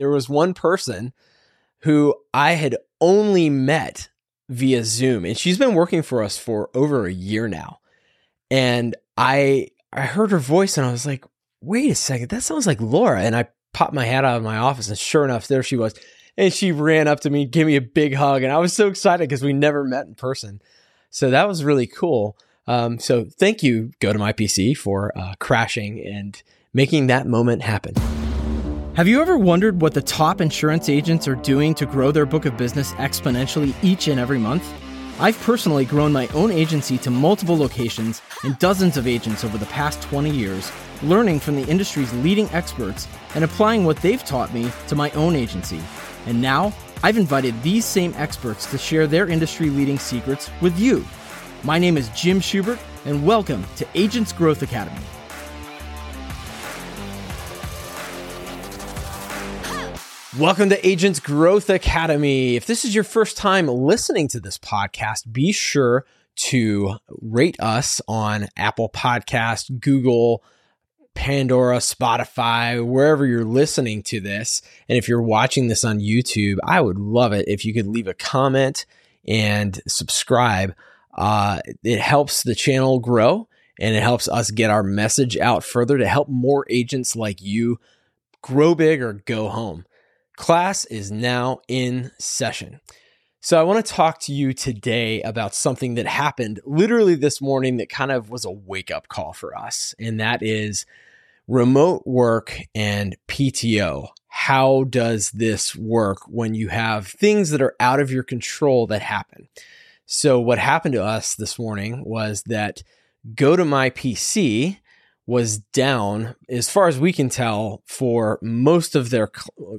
there was one person who I had only met via Zoom, and she's been working for us for over a year now. And I I heard her voice, and I was like, "Wait a second, that sounds like Laura." And I popped my head out of my office, and sure enough, there she was. And she ran up to me, gave me a big hug, and I was so excited because we never met in person. So that was really cool. Um, so thank you, Go to My PC, for uh, crashing and making that moment happen. Have you ever wondered what the top insurance agents are doing to grow their book of business exponentially each and every month? I've personally grown my own agency to multiple locations and dozens of agents over the past 20 years, learning from the industry's leading experts and applying what they've taught me to my own agency. And now, I've invited these same experts to share their industry leading secrets with you. My name is Jim Schubert, and welcome to Agents Growth Academy. Welcome to Agents Growth Academy. If this is your first time listening to this podcast, be sure to rate us on Apple Podcast, Google, Pandora, Spotify, wherever you're listening to this. And if you're watching this on YouTube, I would love it if you could leave a comment and subscribe. Uh, it helps the channel grow and it helps us get our message out further to help more agents like you grow big or go home. Class is now in session. So, I want to talk to you today about something that happened literally this morning that kind of was a wake up call for us, and that is remote work and PTO. How does this work when you have things that are out of your control that happen? So, what happened to us this morning was that Go to My PC was down as far as we can tell for most of their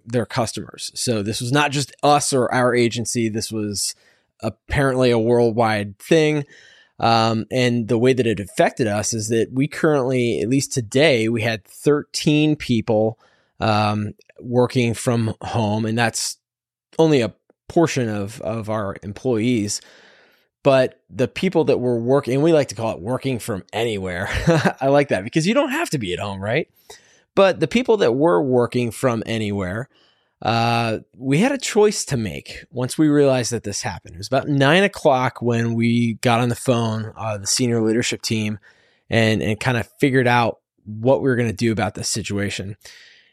their customers. So this was not just us or our agency. This was apparently a worldwide thing. Um, and the way that it affected us is that we currently, at least today, we had 13 people um, working from home, and that's only a portion of of our employees. But the people that were working, and we like to call it working from anywhere. I like that because you don't have to be at home, right? But the people that were working from anywhere, uh, we had a choice to make once we realized that this happened. It was about nine o'clock when we got on the phone, uh, the senior leadership team, and and kind of figured out what we were going to do about this situation.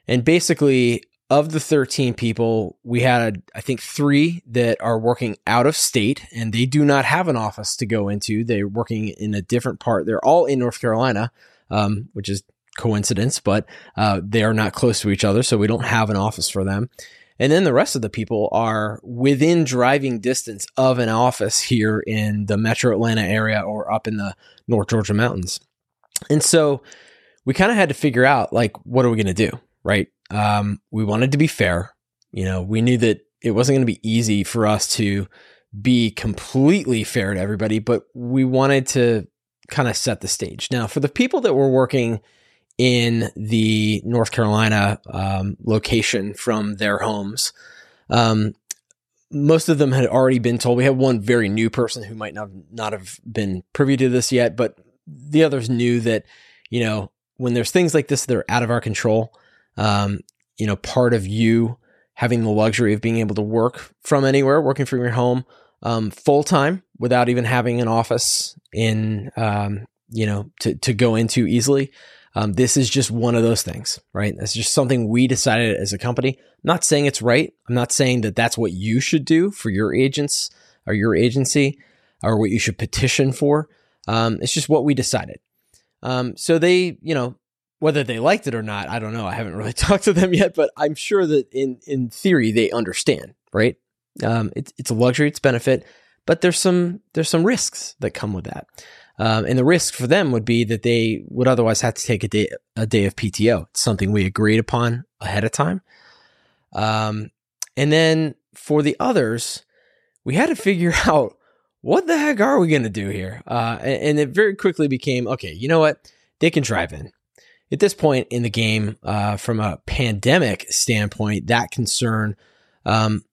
And basically, of the 13 people, we had, I think, three that are working out of state and they do not have an office to go into. They're working in a different part. They're all in North Carolina, um, which is coincidence, but uh, they are not close to each other. So we don't have an office for them. And then the rest of the people are within driving distance of an office here in the metro Atlanta area or up in the North Georgia mountains. And so we kind of had to figure out like, what are we going to do? Right um, we wanted to be fair. You know, we knew that it wasn't going to be easy for us to be completely fair to everybody, but we wanted to kind of set the stage. Now, for the people that were working in the North Carolina um, location from their homes, um, most of them had already been told. We have one very new person who might not not have been privy to this yet, but the others knew that you know when there's things like this that are out of our control, um, you know, part of you having the luxury of being able to work from anywhere, working from your home, um, full time without even having an office in, um, you know, to, to go into easily. Um, this is just one of those things, right? It's just something we decided as a company. I'm not saying it's right. I'm not saying that that's what you should do for your agents or your agency or what you should petition for. Um, it's just what we decided. Um, so they, you know, whether they liked it or not, I don't know. I haven't really talked to them yet, but I'm sure that in in theory they understand, right? Um, it's it's a luxury, it's benefit, but there's some there's some risks that come with that. Um, and the risk for them would be that they would otherwise have to take a day a day of PTO. It's something we agreed upon ahead of time. Um, and then for the others, we had to figure out what the heck are we going to do here. Uh, and, and it very quickly became okay. You know what? They can drive in at this point in the game, uh, from a pandemic standpoint, that concern, um,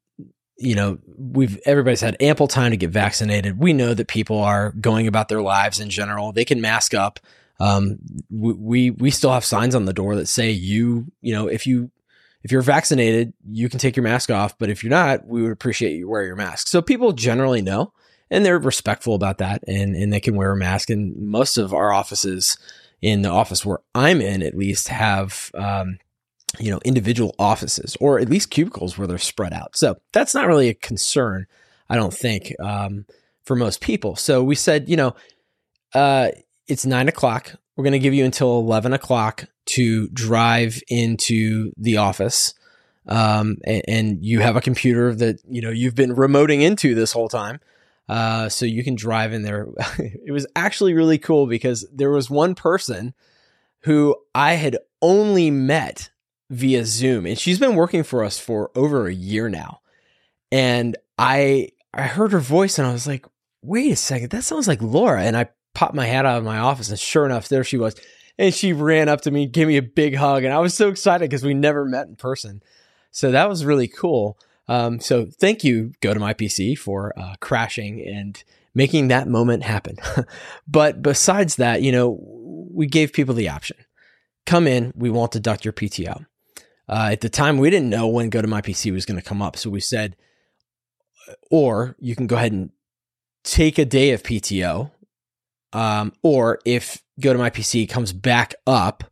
you know, we've everybody's had ample time to get vaccinated. We know that people are going about their lives in general. They can mask up. Um, we, we we still have signs on the door that say you you know if you if you're vaccinated, you can take your mask off, but if you're not, we would appreciate you wear your mask. So people generally know and they're respectful about that and, and they can wear a mask. And most of our offices in the office where I'm in, at least have, um, you know, individual offices or at least cubicles where they're spread out. So that's not really a concern, I don't think, um, for most people. So we said, you know, uh, it's nine o'clock. We're going to give you until 11 o'clock to drive into the office. Um, and, and, you have a computer that, you know, you've been remoting into this whole time. Uh, so you can drive in there. it was actually really cool because there was one person who I had only met via Zoom and she's been working for us for over a year now. And I, I heard her voice and I was like, wait a second, that sounds like Laura. And I popped my head out of my office and sure enough, there she was. And she ran up to me, gave me a big hug. And I was so excited because we never met in person. So that was really cool. Um, so thank you, Go to My PC, for uh, crashing and making that moment happen. but besides that, you know, we gave people the option come in, we won't deduct your PTO. Uh, at the time, we didn't know when Go to My PC was going to come up. So we said, or you can go ahead and take a day of PTO. Um, or if Go to My PC comes back up,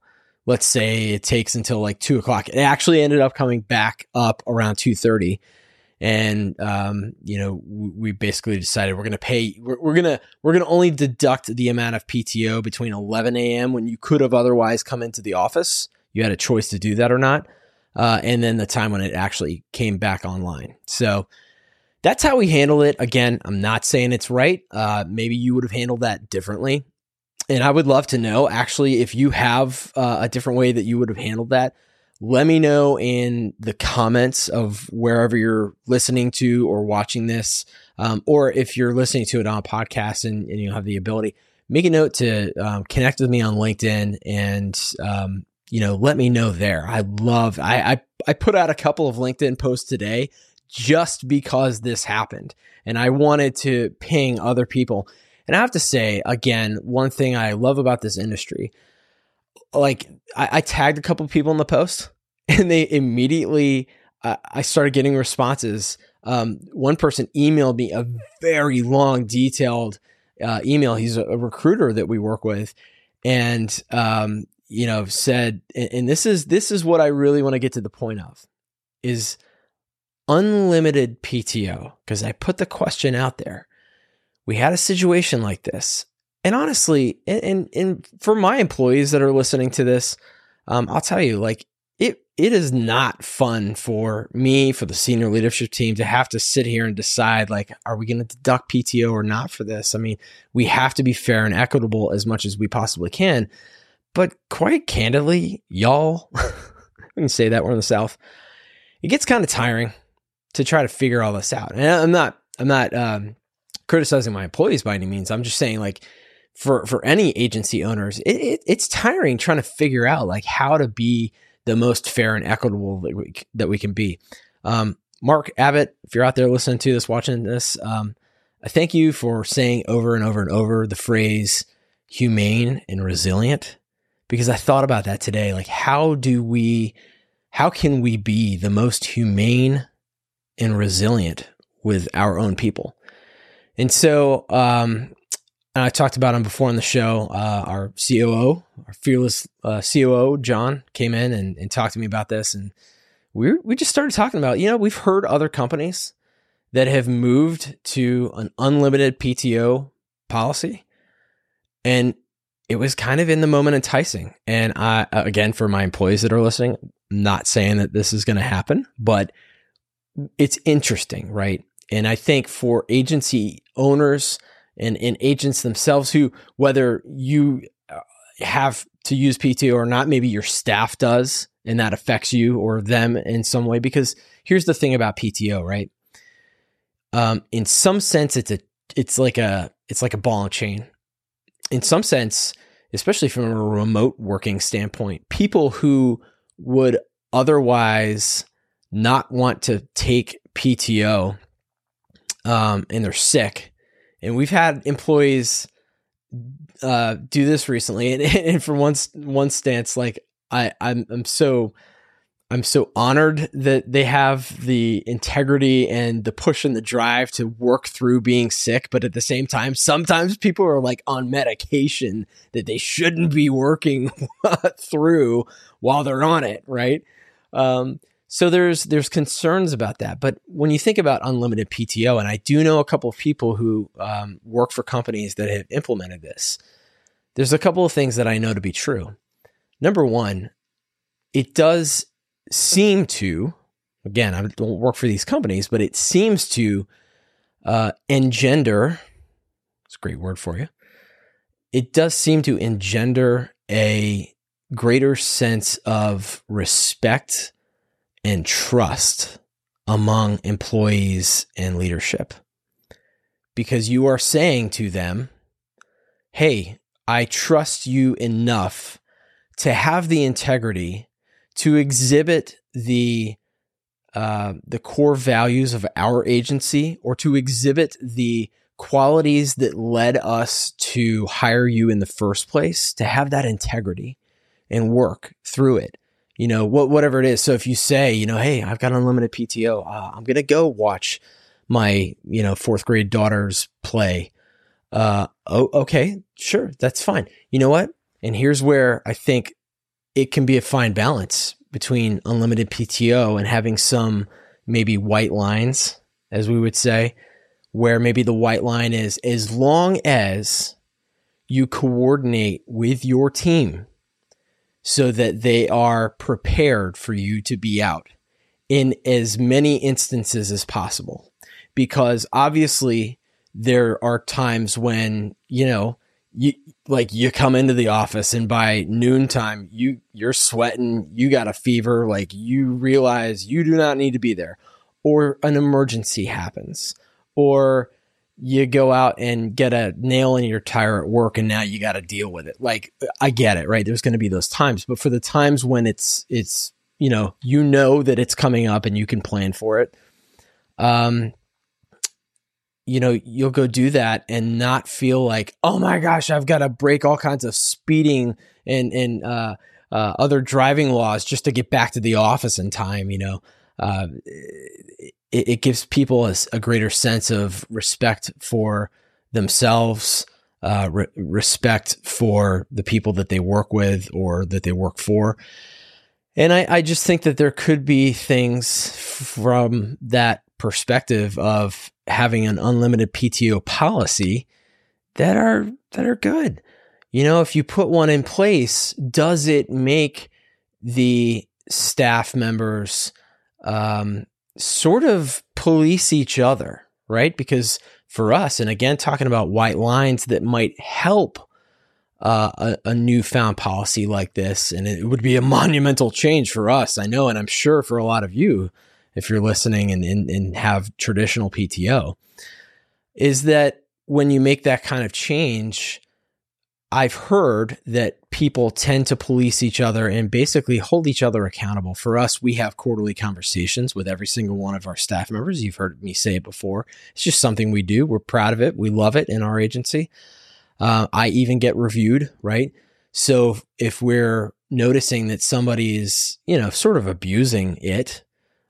let's say it takes until like two o'clock. It actually ended up coming back up around two thirty, and um, you know we basically decided we're to pay. We're, we're gonna we're gonna only deduct the amount of PTO between eleven a.m. when you could have otherwise come into the office. You had a choice to do that or not, uh, and then the time when it actually came back online. So. That's how we handle it. Again, I'm not saying it's right. Uh, maybe you would have handled that differently and I would love to know actually if you have uh, a different way that you would have handled that. Let me know in the comments of wherever you're listening to or watching this, um, or if you're listening to it on a podcast and, and you have the ability, make a note to um, connect with me on LinkedIn and um, you know let me know there. I love I, I I put out a couple of LinkedIn posts today just because this happened, and I wanted to ping other people and I have to say, again, one thing I love about this industry, like I, I tagged a couple people in the post and they immediately, uh, I started getting responses. Um, one person emailed me a very long, detailed uh, email. He's a, a, recruiter that we work with. And, um, you know, said, and, this is, this is what I really want to get to the point of is unlimited PTO. Cause I put the question out there we had a situation like this. And honestly, and, and, and for my employees that are listening to this, um, I'll tell you, like it, it is not fun for me, for the senior leadership team to have to sit here and decide, like, are we going to deduct PTO or not for this? I mean, we have to be fair and equitable as much as we possibly can. But quite candidly, y'all, we can say that we're in the South. It gets kind of tiring to try to figure all this out. And I'm not, I'm not, um, criticizing my employees by any means. I'm just saying like for for any agency owners, it, it, it's tiring trying to figure out like how to be the most fair and equitable that we, that we can be. Um, Mark Abbott, if you're out there listening to this, watching this, um, I thank you for saying over and over and over the phrase humane and resilient because I thought about that today. Like, how do we, how can we be the most humane and resilient with our own people? And so, um, and I talked about him before on the show. Uh, our COO, our fearless uh, COO, John, came in and, and talked to me about this, and we we just started talking about. You know, we've heard other companies that have moved to an unlimited PTO policy, and it was kind of in the moment enticing. And I, again, for my employees that are listening, I'm not saying that this is going to happen, but it's interesting, right? And I think for agency owners and, and agents themselves who, whether you uh, have to use PTO or not, maybe your staff does, and that affects you or them in some way. Because here's the thing about PTO, right? Um, in some sense, it's a it's like a it's like a ball and chain. In some sense, especially from a remote working standpoint, people who would otherwise not want to take PTO um, and they're sick. And we've had employees uh, do this recently, and, and for once, one stance, like I I'm I'm so I'm so honored that they have the integrity and the push and the drive to work through being sick. But at the same time, sometimes people are like on medication that they shouldn't be working through while they're on it, right? Um, so there's there's concerns about that. But when you think about unlimited PTO, and I do know a couple of people who um, work for companies that have implemented this, there's a couple of things that I know to be true. Number one, it does seem to, again, I don't work for these companies, but it seems to uh, engender, it's a great word for you. It does seem to engender a greater sense of respect and trust among employees and leadership. Because you are saying to them, hey, I trust you enough to have the integrity to exhibit the uh, the core values of our agency or to exhibit the qualities that led us to hire you in the first place to have that integrity and work through it you know what whatever it is. So if you say you know hey i've got unlimited pto uh, i'm gonna go watch my you know fourth grade daughter's play uh oh okay sure that's fine. You know what? And here's where i think it can be a fine balance between unlimited PTO and having some maybe white lines, as we would say, where maybe the white line is as long as you coordinate with your team so that they are prepared for you to be out in as many instances as possible. Because obviously, there are times when, you know, you like you come into the office and by noontime you you're sweating, you got a fever, like you realize you do not need to be there, or an emergency happens, or you go out and get a nail in your tire at work and now you got to deal with it. Like I get it, right? There's going to be those times, but for the times when it's it's you know you know that it's coming up and you can plan for it. Um, you know, you'll go do that and not feel like, oh my gosh, I've got to break all kinds of speeding and and uh, uh, other driving laws just to get back to the office in time. You know, uh, it, it, gives people a, a, greater sense of respect for themselves, uh, re- respect for the people that they work with or that they work for. And I, I just think that there could be things from that perspective of having an unlimited PTO policy that are that are good. You know, if you put one in place, does it make the staff members um, sort of police each other, right? Because for us, and again, talking about white lines that might help uh, a, a newfound policy like this, and it would be a monumental change for us, I know, and I'm sure for a lot of you if you're listening and, and, and have traditional PTO, is that when you make that kind of change, I've heard that people tend to police each other and basically hold each other accountable. For us, we have quarterly conversations with every single one of our staff members. You've heard me say it before. It's just something we do. We're proud of it. We love it in our agency. Uh, I even get reviewed, right? So if we're noticing that somebody is, you know, sort of abusing it,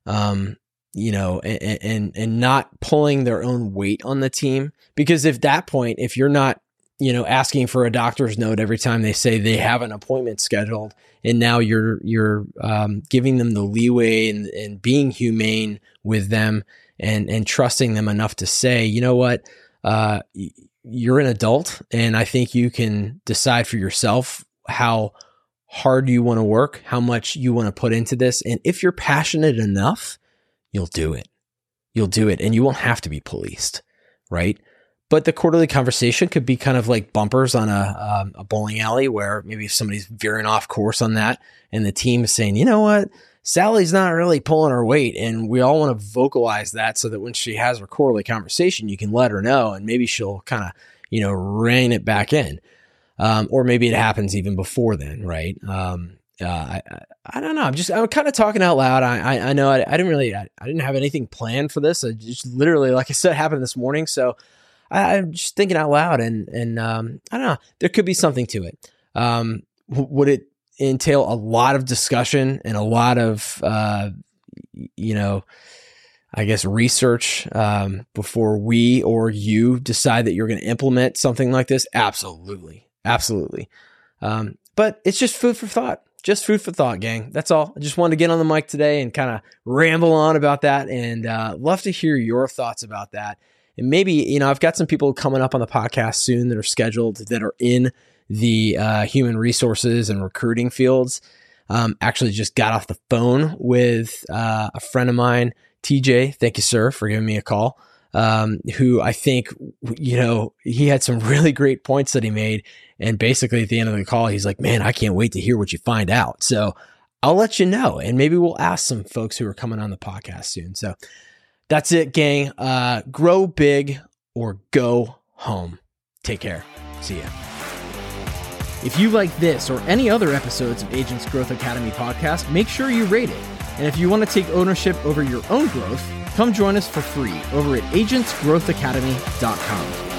um, you know, and, and and not pulling their own weight on the team. Because if that point, if you're not, you know, asking for a doctor's note every time they say they have an appointment scheduled, and now you're you're um, giving them the leeway and, and being humane with them and and trusting them enough to say, you know what, uh, you're an adult, and I think you can decide for yourself how hard you want to work, how much you want to put into this. And if you're passionate enough, you'll do it. You'll do it and you won't have to be policed, right? But the quarterly conversation could be kind of like bumpers on a, um, a bowling alley where maybe if somebody's veering off course on that and the team is saying, you know what? Sally's not really pulling her weight. And we all want to vocalize that so that when she has her quarterly conversation, you can let her know and maybe she'll kind of, you know, rein it back in. Um, or maybe it happens even before then, right? Um, uh, I, I don't know. I'm just I'm kind of talking out loud. I I, I know I, I, didn't really I, I, didn't have anything planned for this. I just literally, like I said, happened this morning. So I, am just thinking out loud, and and um, I don't know. There could be something to it. Um, would it entail a lot of discussion and a lot of, uh, you know, I guess research um, before we or you decide that you're going to implement something like this? Absolutely, absolutely. Um, but it's just food for thought. Just food for thought, gang. That's all. I just wanted to get on the mic today and kind of ramble on about that, and uh, love to hear your thoughts about that. And maybe you know, I've got some people coming up on the podcast soon that are scheduled that are in the uh, human resources and recruiting fields. Um, actually, just got off the phone with uh, a friend of mine, TJ. Thank you, sir, for giving me a call. Um, who I think, you know, he had some really great points that he made. And basically at the end of the call, he's like, man, I can't wait to hear what you find out. So I'll let you know. And maybe we'll ask some folks who are coming on the podcast soon. So that's it, gang. Uh, grow big or go home. Take care. See ya. If you like this or any other episodes of Agents Growth Academy podcast, make sure you rate it. And if you want to take ownership over your own growth, come join us for free over at agentsgrowthacademy.com.